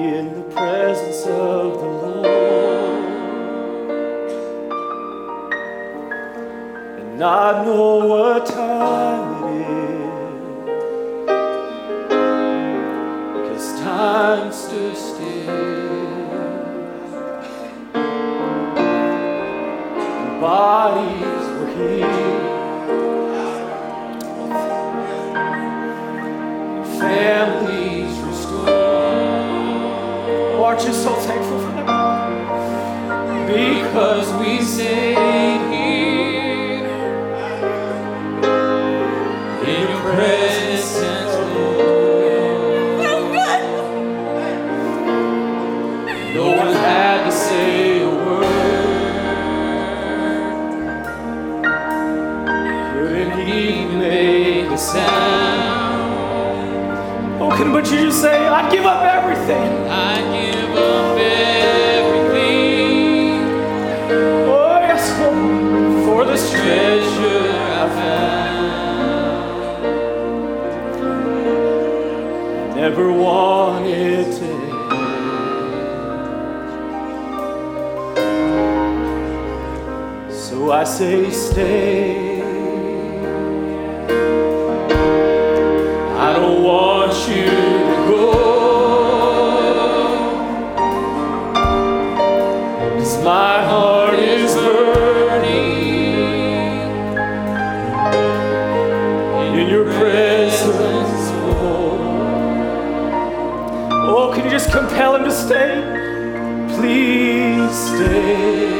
in the presence of the Lord. And not know what time it is because time stood still. And bodies were healed. Families aren't so thankful for that? Because we stayed Can but you just say, I'd give up everything. I'd give up everything Oh, yes, Lord, for this treasure. I found. Never wanted to. So I say, stay. I don't want just compel him to stay? Please stay.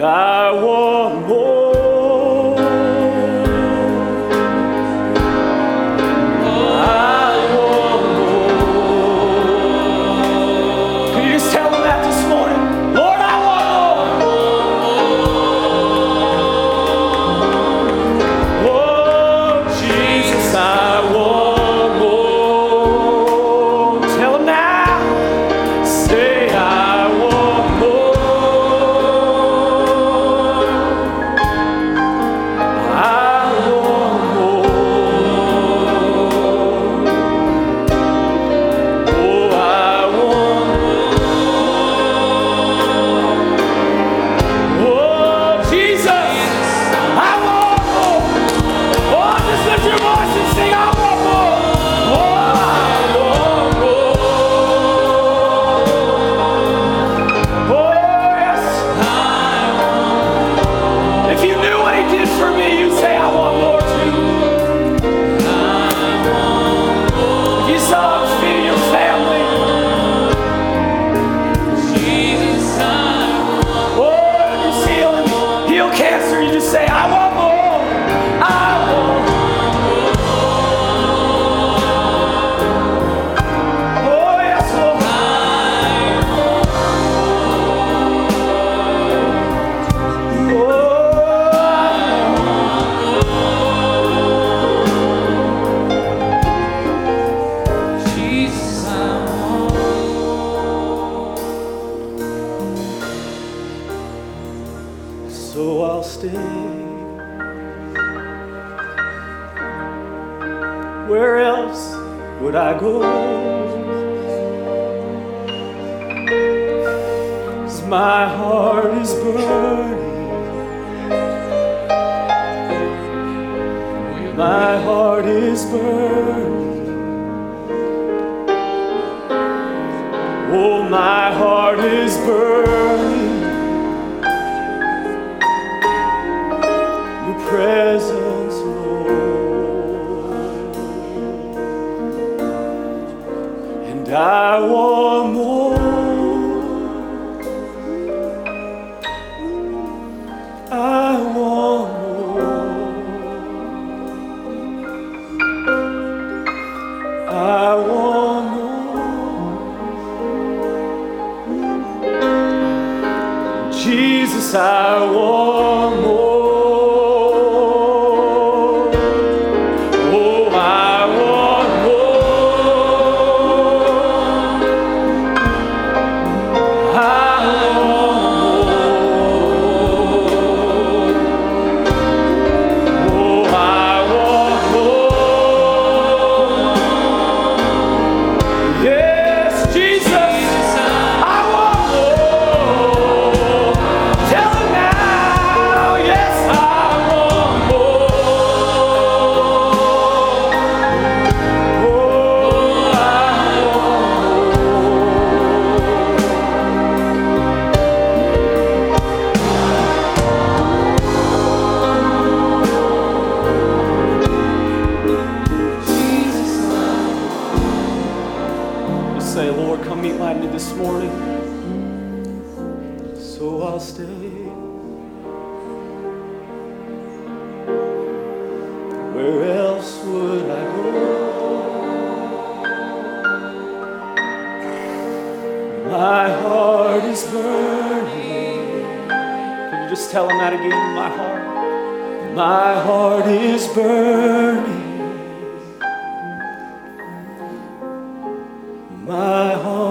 I want more. Say, I So I'll stay. Where else would I go? 'Cause my heart is burning. My heart is burning. Oh, my heart is burning. Presence, Lord. And I want more. I want more. I want more. Jesus, I want more. Lord, come meet my need this morning. So I'll stay. Where else would I go? My heart is burning. Can you just tell him that again? My heart. My heart is burning. my heart.